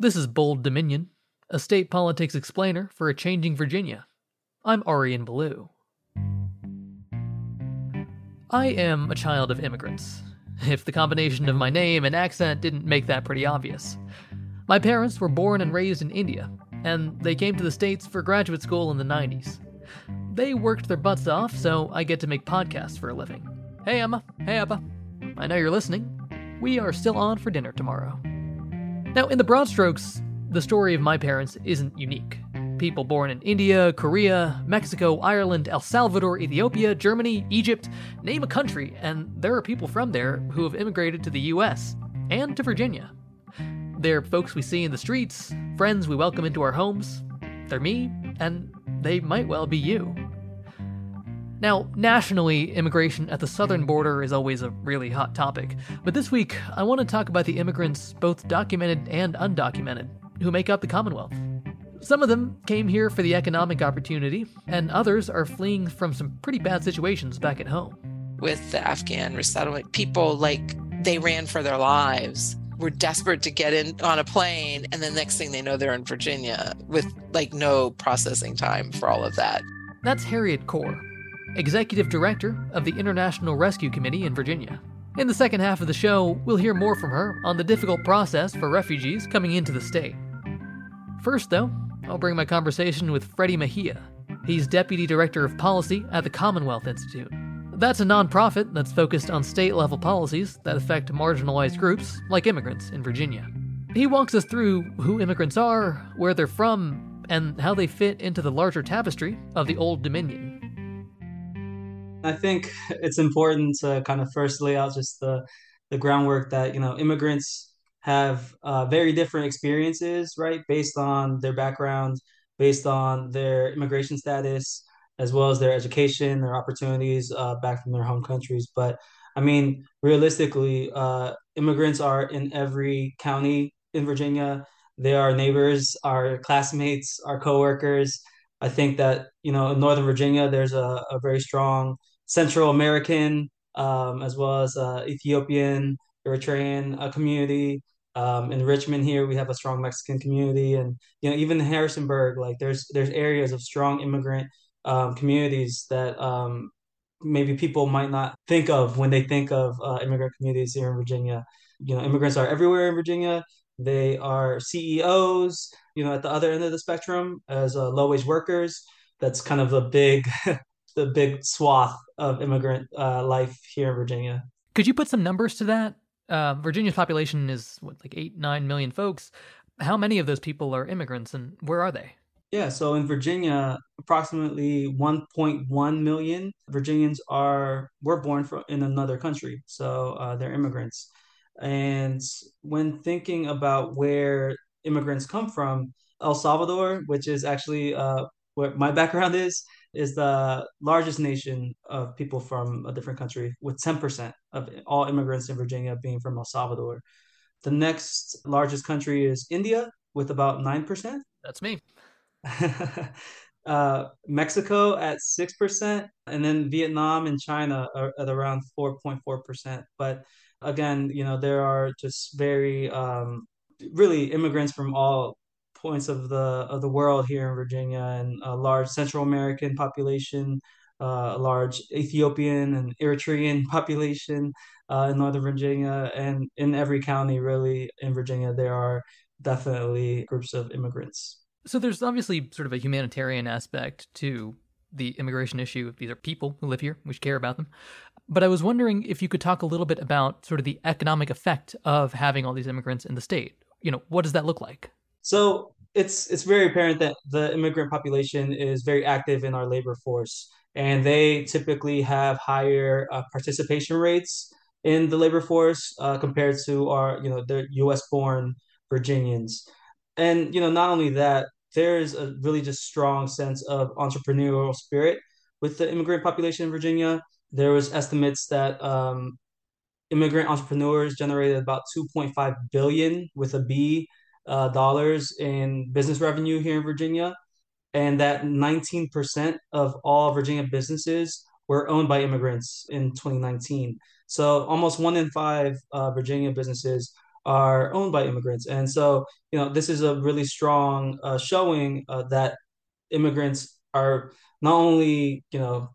This is Bold Dominion, a state politics explainer for a changing Virginia. I'm Arian Ballou. I am a child of immigrants, if the combination of my name and accent didn't make that pretty obvious. My parents were born and raised in India, and they came to the States for graduate school in the 90s. They worked their butts off, so I get to make podcasts for a living. Hey, Emma. Hey, Abba. I know you're listening. We are still on for dinner tomorrow. Now, in the broad strokes, the story of my parents isn't unique. People born in India, Korea, Mexico, Ireland, El Salvador, Ethiopia, Germany, Egypt, name a country, and there are people from there who have immigrated to the US and to Virginia. They're folks we see in the streets, friends we welcome into our homes. They're me, and they might well be you. Now, nationally, immigration at the southern mm. border is always a really hot topic, but this week I want to talk about the immigrants, both documented and undocumented, who make up the Commonwealth. Some of them came here for the economic opportunity, and others are fleeing from some pretty bad situations back at home. With the Afghan resettlement, people like they ran for their lives were desperate to get in on a plane and the next thing they know they're in Virginia with like no processing time for all of that. That's Harriet Kuhr, Executive Director of the International Rescue Committee in Virginia. In the second half of the show, we'll hear more from her on the difficult process for refugees coming into the state. First, though, I'll bring my conversation with Freddy Mejia. He's Deputy Director of Policy at the Commonwealth Institute. That's a nonprofit that's focused on state level policies that affect marginalized groups, like immigrants in Virginia. He walks us through who immigrants are, where they're from, and how they fit into the larger tapestry of the Old Dominion. I think it's important to kind of first lay out just the the groundwork that you know immigrants have uh, very different experiences, right, based on their background, based on their immigration status, as well as their education, their opportunities uh, back from their home countries. But I mean, realistically, uh, immigrants are in every county in Virginia. They are neighbors, our classmates, our coworkers. I think that you know in Northern Virginia, there's a, a very strong Central American, um, as well as uh, Ethiopian, Eritrean uh, community. Um, in Richmond here, we have a strong Mexican community, and you know even in Harrisonburg, like there's there's areas of strong immigrant um, communities that um, maybe people might not think of when they think of uh, immigrant communities here in Virginia. You know, immigrants are everywhere in Virginia. They are CEOs, you know, at the other end of the spectrum as uh, low wage workers. That's kind of a big the big swath of immigrant uh, life here in Virginia. Could you put some numbers to that? Uh, Virginia's population is what, like eight, nine million folks. How many of those people are immigrants, and where are they? Yeah, so in Virginia, approximately 1.1 million Virginians are were born from in another country, so uh, they're immigrants. And when thinking about where immigrants come from, El Salvador, which is actually uh, what my background is, is the largest nation of people from a different country, with 10% of all immigrants in Virginia being from El Salvador. The next largest country is India, with about 9%. That's me. uh, Mexico at 6%, and then Vietnam and China are at around 4.4%. But again, you know, there are just very, um, really immigrants from all points of the of the world here in Virginia, and a large Central American population, uh, a large Ethiopian and Eritrean population uh, in Northern Virginia, and in every county really in Virginia there are definitely groups of immigrants. So there's obviously sort of a humanitarian aspect to the immigration issue. These are people who live here. We should care about them. But I was wondering if you could talk a little bit about sort of the economic effect of having all these immigrants in the state. You know, what does that look like? So it's it's very apparent that the immigrant population is very active in our labor force, and they typically have higher uh, participation rates in the labor force uh, compared to our you know the U.S. born Virginians. And you know not only that, there's a really just strong sense of entrepreneurial spirit with the immigrant population in Virginia. There was estimates that um, immigrant entrepreneurs generated about 2.5 billion with a B uh, dollars in business revenue here in Virginia, and that 19% of all Virginia businesses were owned by immigrants in 2019. So almost one in five uh, Virginia businesses are owned by immigrants. And so, you know, this is a really strong uh, showing uh, that immigrants are not only, you know,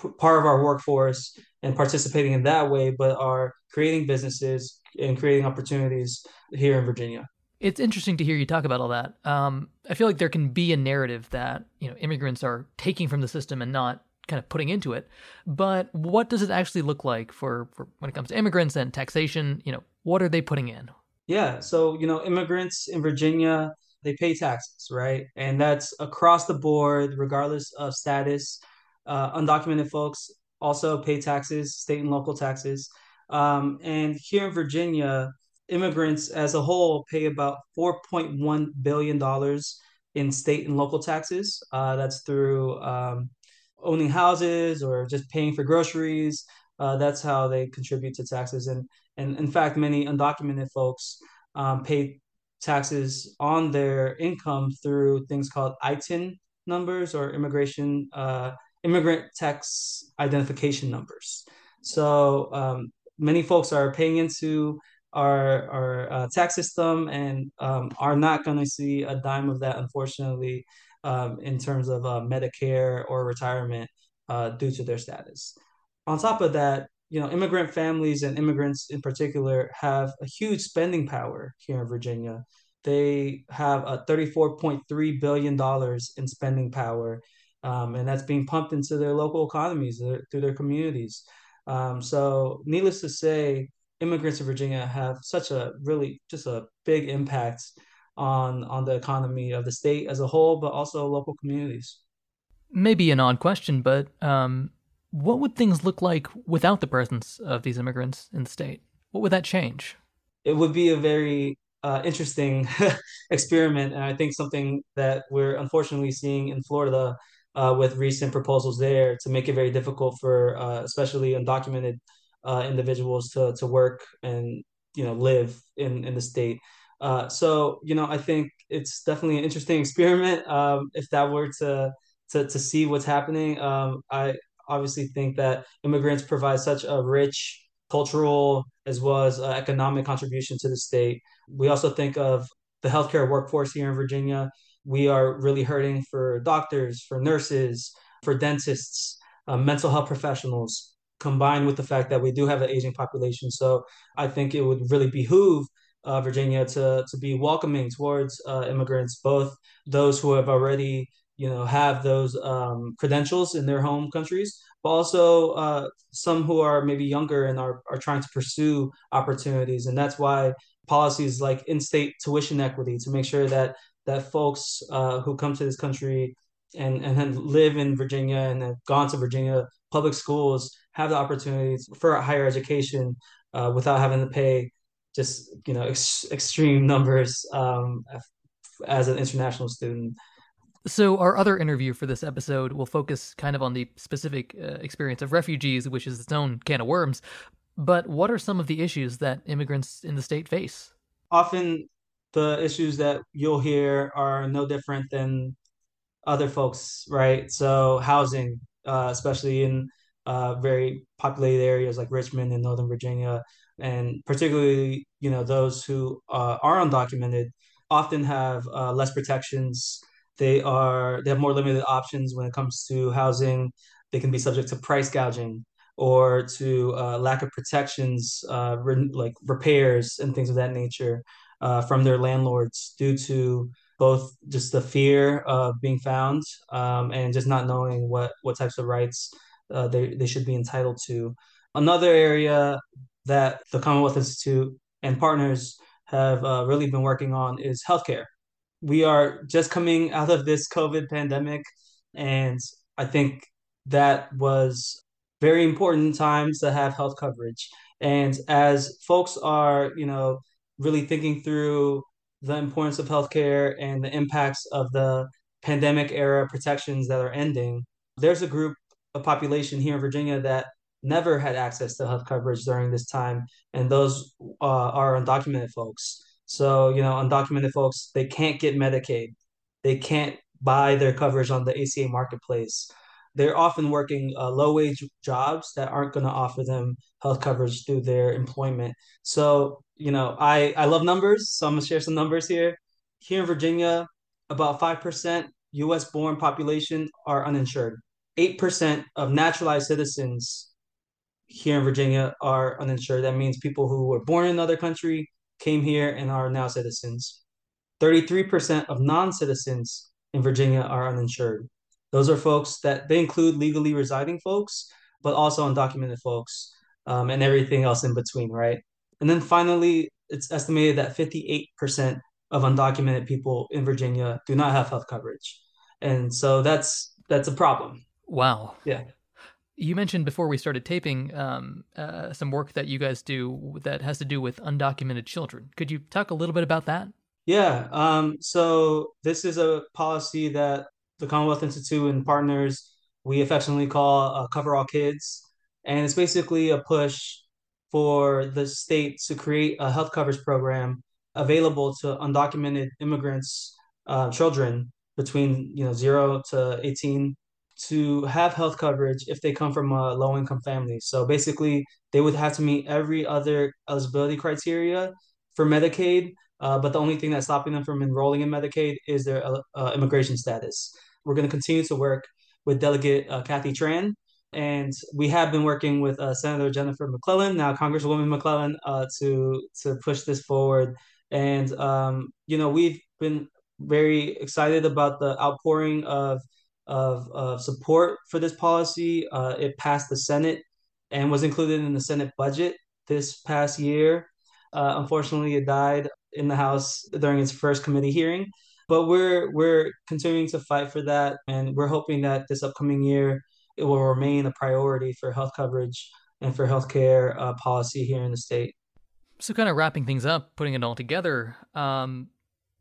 p- part of our workforce and participating in that way, but are creating businesses and creating opportunities here in Virginia. It's interesting to hear you talk about all that. Um, I feel like there can be a narrative that you know immigrants are taking from the system and not kind of putting into it. But what does it actually look like for, for when it comes to immigrants and taxation? You know, what are they putting in? Yeah, so you know, immigrants in Virginia, they pay taxes, right? And that's across the board, regardless of status. Uh, undocumented folks also pay taxes, state and local taxes. Um, and here in Virginia, immigrants as a whole pay about $4.1 billion in state and local taxes. Uh, that's through um, owning houses or just paying for groceries. Uh, that's how they contribute to taxes. And, and in fact, many undocumented folks um, pay taxes on their income through things called ITIN numbers or immigration uh, immigrant tax identification numbers. So um, many folks are paying into our our uh, tax system and um, are not going to see a dime of that, unfortunately, um, in terms of uh, Medicare or retirement uh, due to their status. On top of that, you know, immigrant families and immigrants in particular have a huge spending power here in Virginia. They have a $34.3 billion in spending power, um, and that's being pumped into their local economies their, through their communities. Um, so, needless to say, immigrants in Virginia have such a really just a big impact on on the economy of the state as a whole, but also local communities. Maybe an odd question, but um, what would things look like without the presence of these immigrants in the state? What would that change? It would be a very uh, interesting experiment, and I think something that we're unfortunately seeing in Florida uh, with recent proposals there to make it very difficult for uh, especially undocumented uh, individuals to to work and you know live in in the state. Uh, so you know, I think it's definitely an interesting experiment. Um, if that were to to to see what's happening, um, I obviously think that immigrants provide such a rich cultural as well as uh, economic contribution to the state. We also think of the healthcare workforce here in Virginia. We are really hurting for doctors, for nurses, for dentists, uh, mental health professionals, combined with the fact that we do have an aging population. So I think it would really behoove uh, Virginia to to be welcoming towards uh, immigrants, both those who have already you know have those um, credentials in their home countries, but also uh, some who are maybe younger and are are trying to pursue opportunities, and that's why policies like in-state tuition equity to make sure that that folks uh, who come to this country and and live in Virginia and have gone to Virginia public schools have the opportunities for higher education uh, without having to pay just you know ex- extreme numbers um, as an international student. So, our other interview for this episode will focus kind of on the specific uh, experience of refugees, which is its own can of worms. But what are some of the issues that immigrants in the state face? Often, the issues that you'll hear are no different than other folks, right? So, housing, uh, especially in uh, very populated areas like Richmond and Northern Virginia, and particularly you know those who uh, are undocumented often have uh, less protections. They are they have more limited options when it comes to housing. They can be subject to price gouging or to uh, lack of protections uh, re- like repairs and things of that nature uh, from their landlords due to both just the fear of being found um, and just not knowing what what types of rights uh, they, they should be entitled to another area that the Commonwealth Institute and partners have uh, really been working on is healthcare. We are just coming out of this COVID pandemic, and I think that was very important times to have health coverage. And as folks are, you know, really thinking through the importance of healthcare and the impacts of the pandemic era protections that are ending, there's a group of population here in Virginia that never had access to health coverage during this time, and those uh, are undocumented folks. So, you know, undocumented folks, they can't get Medicaid. They can't buy their coverage on the ACA marketplace. They're often working uh, low wage jobs that aren't going to offer them health coverage through their employment. So, you know, I I love numbers, so I'm gonna share some numbers here. Here in Virginia, about five percent U.S. born population are uninsured. Eight percent of naturalized citizens here in Virginia are uninsured. That means people who were born in another country came here and are now citizens. 33% of non-citizens in Virginia are uninsured. Those are folks that they include legally residing folks, but also undocumented folks um, and everything else in between, right? And then finally, it's estimated that 58% of undocumented people in Virginia do not have health coverage. And so that's that's a problem. Wow. Yeah. You mentioned before we started taping um, uh, some work that you guys do that has to do with undocumented children. Could you talk a little bit about that? Yeah. Um, so this is a policy that the Commonwealth Institute and partners we affectionately call uh, Cover All Kids, and it's basically a push for the state to create a health coverage program available to undocumented immigrants, uh, children between you know zero to eighteen, to have health coverage if they come from a low income family. So basically, they would have to meet every other eligibility criteria for Medicaid. Uh, but the only thing that's stopping them from enrolling in Medicaid is their uh, immigration status. We're going to continue to work with Delegate uh, Kathy Tran, and we have been working with uh, Senator Jennifer McClellan, now Congresswoman McClellan, uh, to to push this forward. And um, you know, we've been very excited about the outpouring of of, of support for this policy. Uh, it passed the Senate and was included in the Senate budget this past year. Uh, unfortunately, it died in the House during its first committee hearing. But we're we're continuing to fight for that, and we're hoping that this upcoming year it will remain a priority for health coverage and for healthcare uh, policy here in the state. So, kind of wrapping things up, putting it all together, um,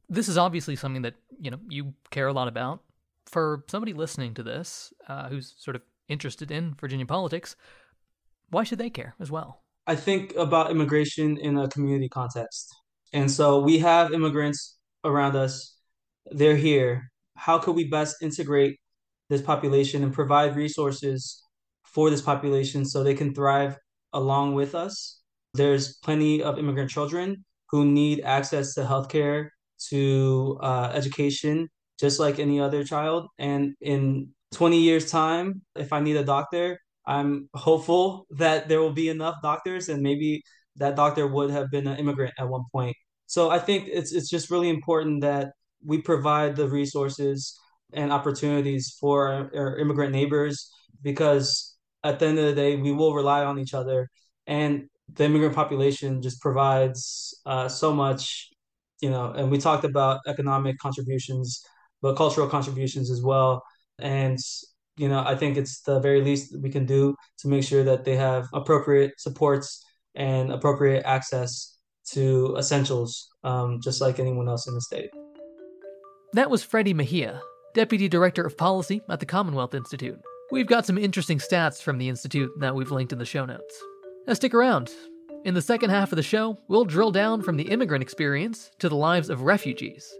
this is obviously something that you know you care a lot about for somebody listening to this uh, who's sort of interested in Virginia politics, why should they care as well? I think about immigration in a community context. And so we have immigrants around us, they're here. How could we best integrate this population and provide resources for this population so they can thrive along with us? There's plenty of immigrant children who need access to healthcare, to uh, education, just like any other child. And in 20 years' time, if I need a doctor, I'm hopeful that there will be enough doctors and maybe that doctor would have been an immigrant at one point. So I think it's it's just really important that we provide the resources and opportunities for our, our immigrant neighbors because at the end of the day we will rely on each other and the immigrant population just provides uh, so much you know and we talked about economic contributions but cultural contributions as well. And you know, I think it's the very least we can do to make sure that they have appropriate supports and appropriate access to essentials, um, just like anyone else in the state. That was Freddy Mejia, Deputy Director of Policy at the Commonwealth Institute. We've got some interesting stats from the Institute that we've linked in the show notes. Now, stick around. In the second half of the show, we'll drill down from the immigrant experience to the lives of refugees.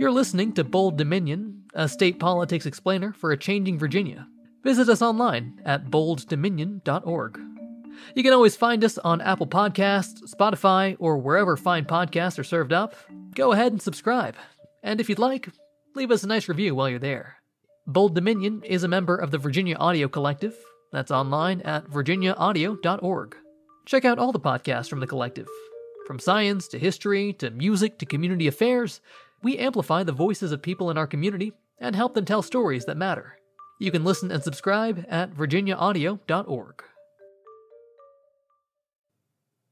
You're listening to Bold Dominion, a state politics explainer for a changing Virginia. Visit us online at bolddominion.org. You can always find us on Apple Podcasts, Spotify, or wherever fine podcasts are served up. Go ahead and subscribe. And if you'd like, leave us a nice review while you're there. Bold Dominion is a member of the Virginia Audio Collective. That's online at virginiaaudio.org. Check out all the podcasts from the collective. From science to history to music to community affairs, we amplify the voices of people in our community and help them tell stories that matter. You can listen and subscribe at virginiaaudio.org.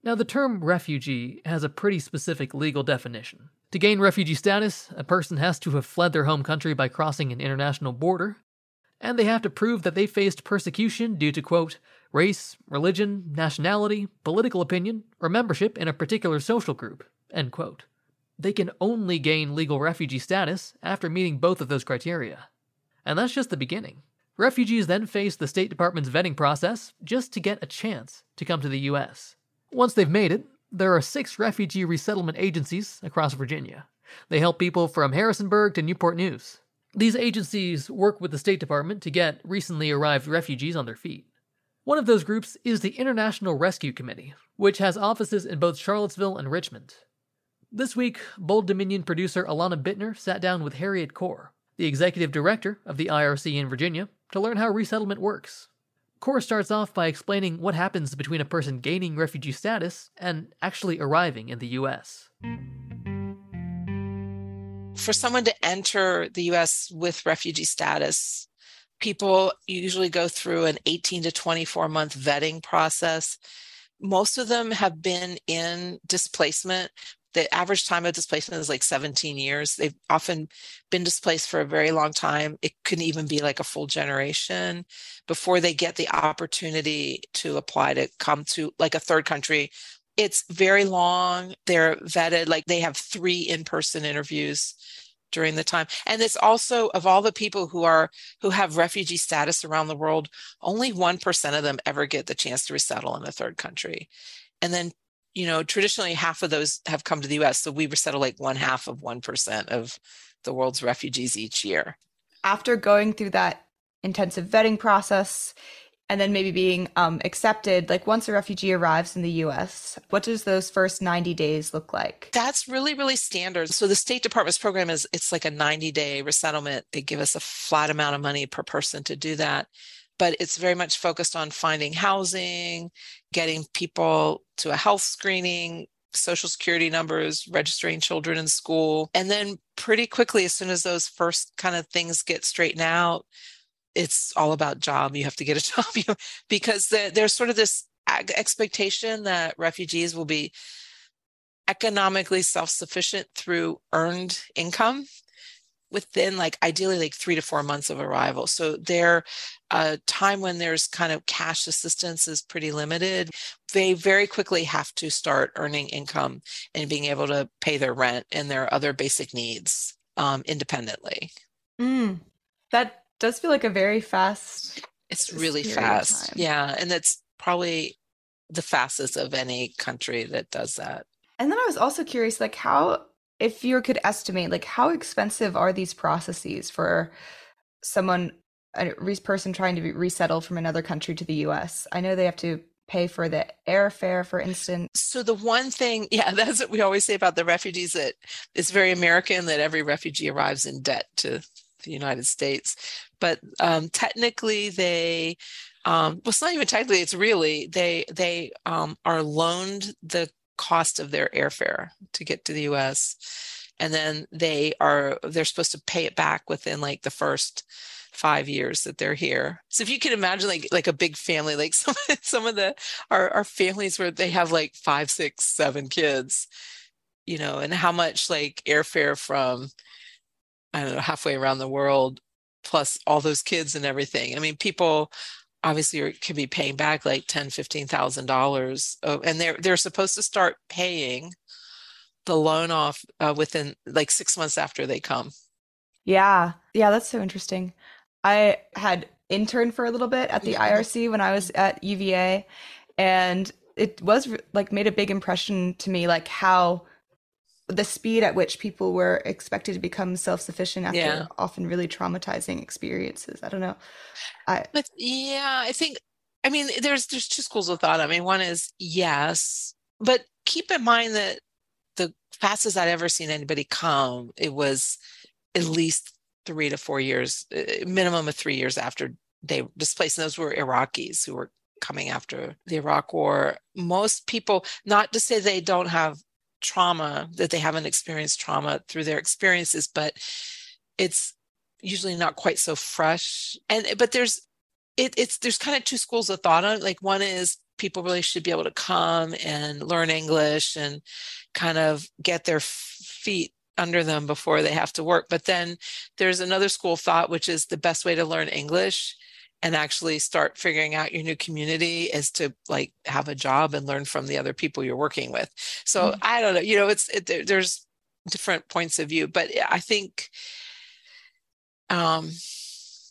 Now, the term refugee has a pretty specific legal definition. To gain refugee status, a person has to have fled their home country by crossing an international border, and they have to prove that they faced persecution due to, quote, race, religion, nationality, political opinion, or membership in a particular social group, end quote they can only gain legal refugee status after meeting both of those criteria. And that's just the beginning. Refugees then face the State Department's vetting process just to get a chance to come to the U.S. Once they've made it, there are six refugee resettlement agencies across Virginia. They help people from Harrisonburg to Newport News. These agencies work with the State Department to get recently arrived refugees on their feet. One of those groups is the International Rescue Committee, which has offices in both Charlottesville and Richmond. This week, Bold Dominion producer Alana Bittner sat down with Harriet Kuhr, the executive director of the IRC in Virginia, to learn how resettlement works. Kuhr starts off by explaining what happens between a person gaining refugee status and actually arriving in the US. For someone to enter the US with refugee status, people usually go through an 18 to 24 month vetting process. Most of them have been in displacement the average time of displacement is like 17 years. They've often been displaced for a very long time. It can even be like a full generation before they get the opportunity to apply to come to like a third country. It's very long. They're vetted, like they have three in person interviews during the time and it's also of all the people who are who have refugee status around the world only 1% of them ever get the chance to resettle in a third country and then you know, traditionally half of those have come to the US. So we resettle like one half of 1% of the world's refugees each year. After going through that intensive vetting process and then maybe being um, accepted, like once a refugee arrives in the US, what does those first 90 days look like? That's really, really standard. So the State Department's program is it's like a 90 day resettlement. They give us a flat amount of money per person to do that but it's very much focused on finding housing, getting people to a health screening, social security numbers, registering children in school. And then pretty quickly, as soon as those first kind of things get straightened out, it's all about job. You have to get a job because there's sort of this expectation that refugees will be economically self-sufficient through earned income within like ideally like three to four months of arrival. So their uh, time when there's kind of cash assistance is pretty limited. They very quickly have to start earning income and being able to pay their rent and their other basic needs um, independently. Mm, that does feel like a very fast. It's really fast. Yeah. And that's probably the fastest of any country that does that. And then I was also curious, like, how if you could estimate like how expensive are these processes for someone a person trying to resettle from another country to the US? I know they have to pay for the airfare, for instance. So the one thing, yeah, that's what we always say about the refugees that it's very American that every refugee arrives in debt to the United States. But um, technically, they um, well, it's not even technically; it's really they they um, are loaned the cost of their airfare to get to the US and then they are they're supposed to pay it back within like the first five years that they're here. So if you can imagine like like a big family like some some of the our, our families where they have like five six seven kids you know and how much like airfare from i don't know halfway around the world plus all those kids and everything. I mean people obviously you could be paying back like ten, fifteen thousand dollars, oh, and they're they're supposed to start paying the loan off uh, within like six months after they come. Yeah, yeah, that's so interesting. I had interned for a little bit at the IRC when I was at UVA, and it was like made a big impression to me, like how the speed at which people were expected to become self-sufficient after yeah. often really traumatizing experiences. I don't know. I but yeah, I think I mean there's there's two schools of thought. I mean, one is yes, but keep in mind that the fastest I'd ever seen anybody come, it was at least three to four years, uh, minimum of three years after they were displaced. And those were Iraqis who were coming after the Iraq War. Most people, not to say they don't have trauma that they haven't experienced trauma through their experiences but it's usually not quite so fresh. And but there's it, it's there's kind of two schools of thought on it. Like one is people really should be able to come and learn english and kind of get their feet under them before they have to work. But then there's another school of thought which is the best way to learn english and actually start figuring out your new community is to like have a job and learn from the other people you're working with so mm-hmm. i don't know you know it's it, there's different points of view but i think um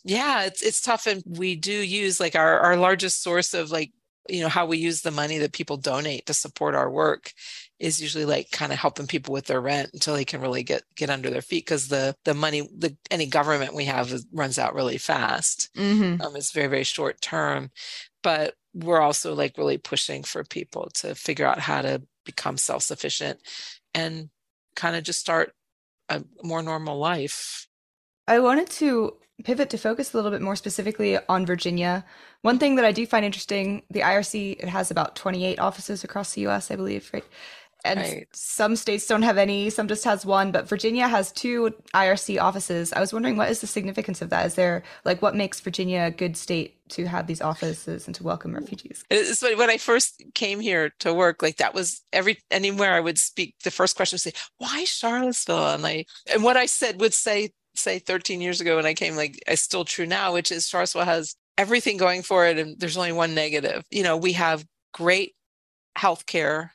yeah it's it's tough and we do use like our our largest source of like you know how we use the money that people donate to support our work is usually like kind of helping people with their rent until they can really get get under their feet because the the money the any government we have is, runs out really fast mm-hmm. um, it's very very short term but we're also like really pushing for people to figure out how to become self-sufficient and kind of just start a more normal life. I wanted to pivot to focus a little bit more specifically on Virginia. One thing that I do find interesting, the IRC it has about 28 offices across the US, I believe, right? And Right. some states don't have any, some just has one, but Virginia has two IRC offices. I was wondering what is the significance of that? Is there like what makes Virginia a good state to have these offices and to welcome refugees? It's funny when I first came here to work, like that was every anywhere I would speak, the first question would say, "Why Charlottesville?" And I and what I said would say say 13 years ago when I came, like it's still true now, which is Charlottesville has everything going for it, and there's only one negative. You know, we have great healthcare,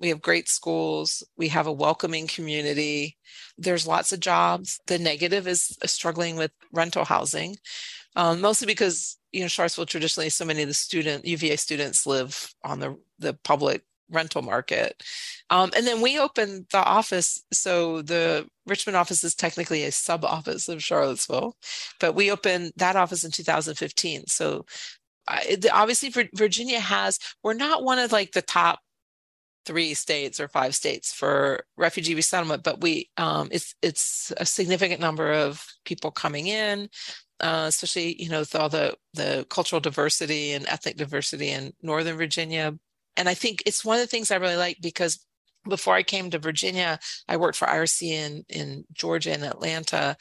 we have great schools, we have a welcoming community. There's lots of jobs. The negative is struggling with rental housing, um, mostly because you know Charlottesville traditionally so many of the student UVA students live on the the public rental market. Um, and then we opened the office. So the Richmond office is technically a sub office of Charlottesville, but we opened that office in 2015. So uh, obviously Virginia has, we're not one of like the top three states or five states for refugee resettlement, but we um, it's it's a significant number of people coming in, uh, especially you know with all the the cultural diversity and ethnic diversity in Northern Virginia. And I think it's one of the things I really like because before I came to Virginia, I worked for IRC in in Georgia and Atlanta,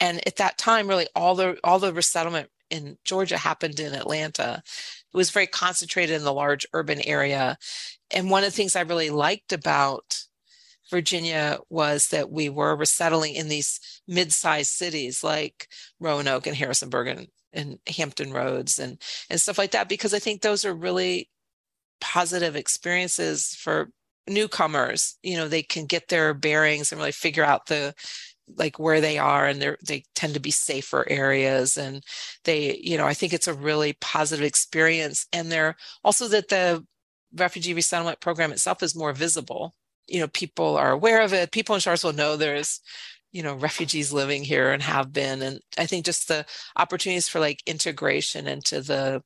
and at that time, really all the all the resettlement in Georgia happened in Atlanta. It was very concentrated in the large urban area. And one of the things I really liked about Virginia was that we were resettling in these mid-sized cities like Roanoke and Harrisonburg and, and Hampton Roads and and stuff like that because I think those are really positive experiences for newcomers. You know, they can get their bearings and really figure out the like where they are and they're they tend to be safer areas and they you know i think it's a really positive experience and they're also that the refugee resettlement program itself is more visible. You know people are aware of it. People in charlottesville know there's you know refugees living here and have been and i think just the opportunities for like integration into the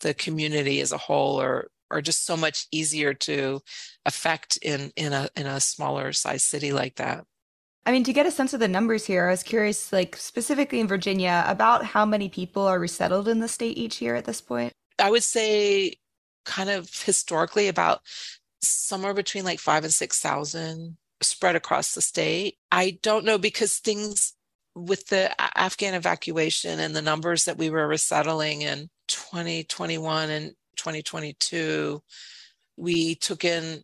the community as a whole are are just so much easier to affect in in a in a smaller size city like that I mean, to get a sense of the numbers here, I was curious, like specifically in Virginia, about how many people are resettled in the state each year at this point. I would say kind of historically about somewhere between like five and six thousand spread across the state. I don't know because things with the Afghan evacuation and the numbers that we were resettling in 2021 and 2022, we took in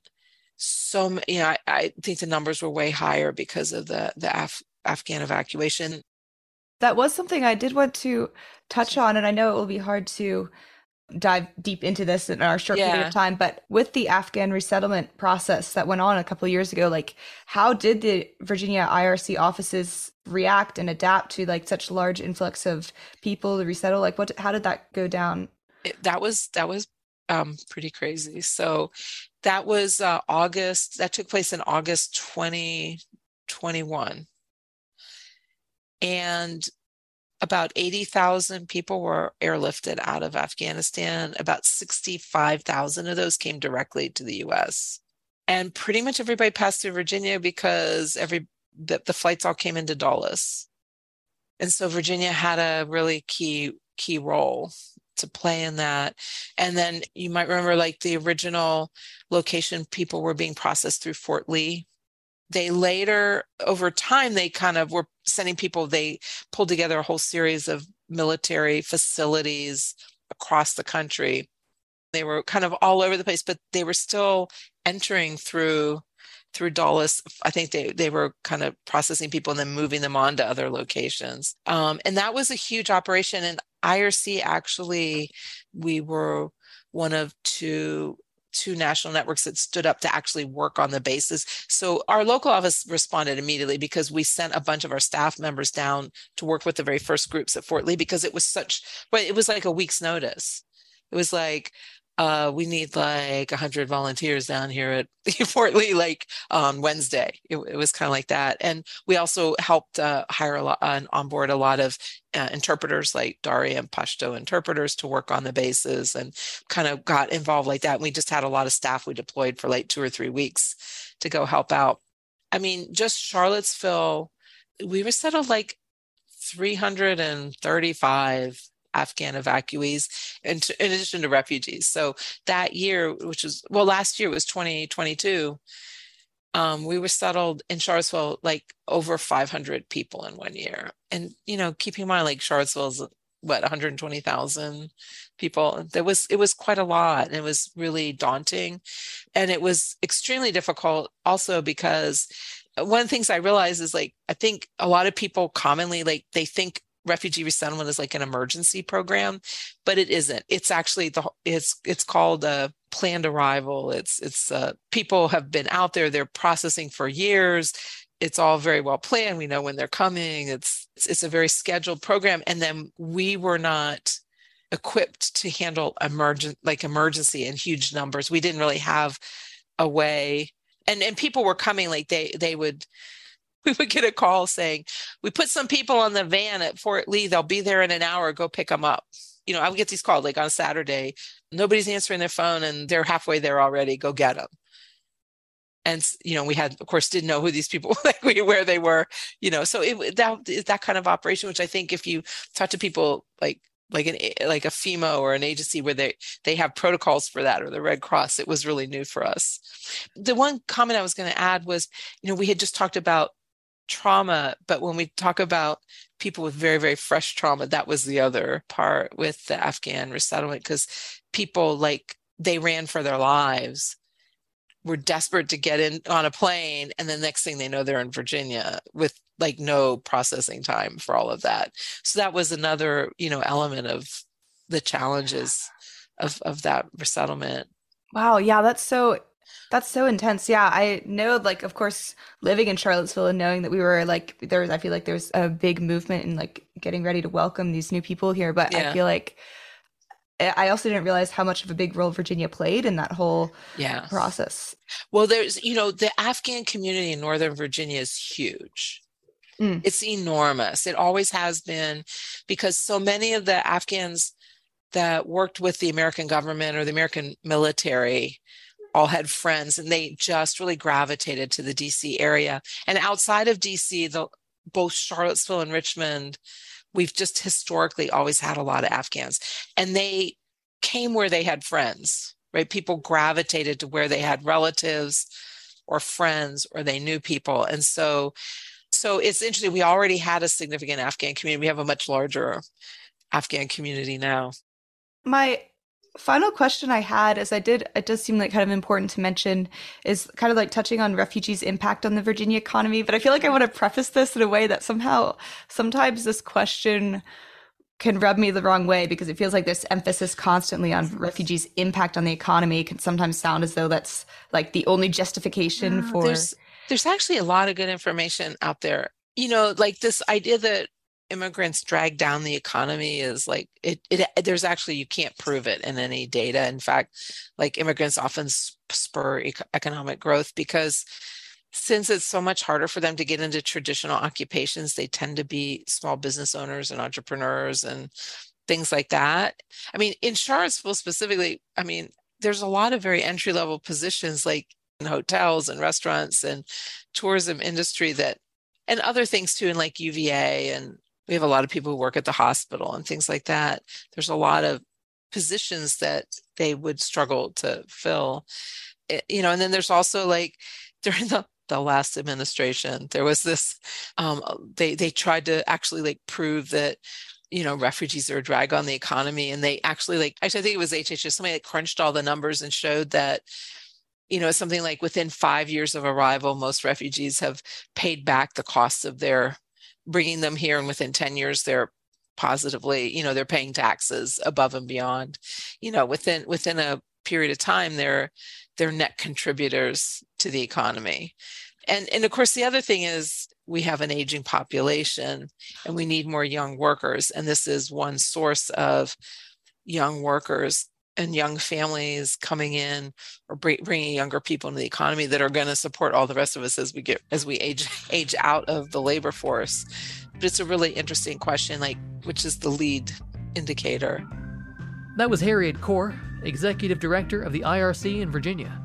so you know I, I think the numbers were way higher because of the the Af- Afghan evacuation. That was something I did want to touch on, and I know it will be hard to dive deep into this in our short period of time, but with the Afghan resettlement process that went on a couple of years ago, like how did the Virginia IRC offices react and adapt to like such large influx of people to resettle? Like what how did that go down? it, that was that was um, pretty crazy. So that was uh, August. That took place in August 2021, and about 80,000 people were airlifted out of Afghanistan. About 65,000 of those came directly to the U.S. And pretty much everybody passed through Virginia because every the, the flights all came into Dulles. And so Virginia had a really key key role to play in that. And then you might remember like the original location people were being processed through Fort Lee. They later, over time, they kind of were sending people, they pulled together a whole series of military facilities across the country. They were kind of all over the place, but they were still entering through through Dulles. I think they they were kind of processing people and then moving them on to other locations. Um, and that was a huge operation. And IRC actually, we were one of two two national networks that stood up to actually work on the bases. So our local office responded immediately because we sent a bunch of our staff members down to work with the very first groups at Fort Lee because it was such well, it was like a week's notice. It was like uh, we need like 100 volunteers down here at Fort Lee, like on Wednesday. It, it was kind of like that. And we also helped uh, hire a lot, uh, onboard a lot of uh, interpreters like Dari and Pashto interpreters to work on the bases and kind of got involved like that. And we just had a lot of staff we deployed for like two or three weeks to go help out. I mean, just Charlottesville, we were settled like 335 Afghan evacuees, in, in addition to refugees. So that year, which was, well, last year was 2022, um, we were settled in Charlottesville like over 500 people in one year. And, you know, keeping in mind, like Charlottesville's what 120,000 people. There was it was quite a lot and it was really daunting and it was extremely difficult also because one of the things I realized is like I think a lot of people commonly like they think refugee resettlement is like an emergency program, but it isn't. It's actually the it's it's called a planned arrival. It's it's uh, people have been out there. They're processing for years. It's all very well planned. We know when they're coming. It's it's, it's a very scheduled program. And then we were not equipped to handle emergent like emergency in huge numbers. We didn't really have a way and and people were coming like they they would we would get a call saying, We put some people on the van at Fort Lee. They'll be there in an hour. Go pick them up. You know, I would get these calls like on Saturday. Nobody's answering their phone and they're halfway there already. Go get them. And you know, we had, of course, didn't know who these people were like where they were. You know, so it that is that kind of operation, which I think if you talk to people like like an eh, like a FEMA or an agency where they they have protocols for that or the Red Cross. It was really new for us. The one comment I was going to add was, you know, we had just talked about trauma but when we talk about people with very very fresh trauma that was the other part with the afghan resettlement because people like they ran for their lives were desperate to get in on a plane and the next thing they know they're in virginia with like no processing time for all of that. So that was another you know element of the challenges of of that resettlement. Wow. Yeah that's so that's so intense. Yeah, I know like of course living in Charlottesville and knowing that we were like there's I feel like there's a big movement in like getting ready to welcome these new people here, but yeah. I feel like I also didn't realize how much of a big role Virginia played in that whole yeah. process. Well, there's, you know, the Afghan community in Northern Virginia is huge. Mm. It's enormous. It always has been because so many of the Afghans that worked with the American government or the American military all had friends and they just really gravitated to the DC area. And outside of DC, the both Charlottesville and Richmond, we've just historically always had a lot of Afghans. And they came where they had friends, right? People gravitated to where they had relatives or friends or they knew people. And so so it's interesting. We already had a significant Afghan community. We have a much larger Afghan community now. My final question I had is I did it does seem like kind of important to mention is kind of like touching on refugees' impact on the Virginia economy, but I feel like I want to preface this in a way that somehow sometimes this question can rub me the wrong way because it feels like this emphasis constantly on refugees' impact on the economy can sometimes sound as though that's like the only justification for there's there's actually a lot of good information out there. You know, like this idea that immigrants drag down the economy is like it, it there's actually you can't prove it in any data. In fact like immigrants often spur economic growth because since it's so much harder for them to get into traditional occupations they tend to be small business owners and entrepreneurs and things like that. I mean in charlottesville specifically i mean there's a lot of very entry level positions like in hotels and restaurants and tourism industry that and other things too in like uva and we have a lot of people who work at the hospital and things like that. There's a lot of positions that they would struggle to fill. It, you know and then there's also like during the the last administration there was this um, they they tried to actually like prove that you know refugees are a drag on the economy. And they actually like actually i think it was hhs somebody that crunched all the numbers and showed that you know something like within five years of arrival most refugees have paid back the costs of their bringing them here and within 10 years they're positively you know they're paying taxes above and beyond. You know within within a period of time they're they're net contributors to the economy. And and of course the other thing is we have an aging population and we need more young workers. And this is one source of young workers and young families coming in or bringing younger people into the economy that are going to support all the rest of us as we get as we age age out of the labor force but it's a really interesting question like which is the lead indicator that was harriet kuhr executive director of the irc in virginia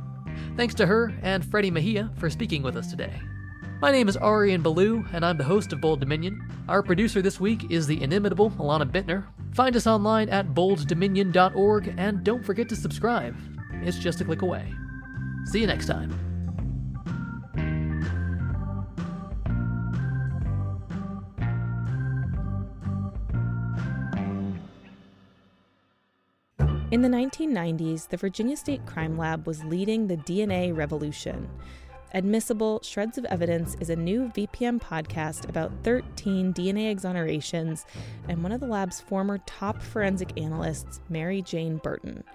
thanks to her and freddy mejia for speaking with us today my name is Arian Ballou, and I'm the host of Bold Dominion. Our producer this week is the inimitable Alana Bittner. Find us online at bolddominion.org, and don't forget to subscribe. It's just a click away. See you next time. In the 1990s, the Virginia State Crime Lab was leading the DNA revolution. Admissible Shreds of Evidence is a new VPM podcast about 13 DNA exonerations and one of the lab's former top forensic analysts, Mary Jane Burton.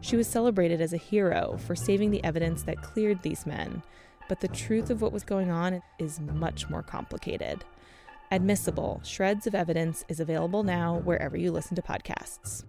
She was celebrated as a hero for saving the evidence that cleared these men, but the truth of what was going on is much more complicated. Admissible Shreds of Evidence is available now wherever you listen to podcasts.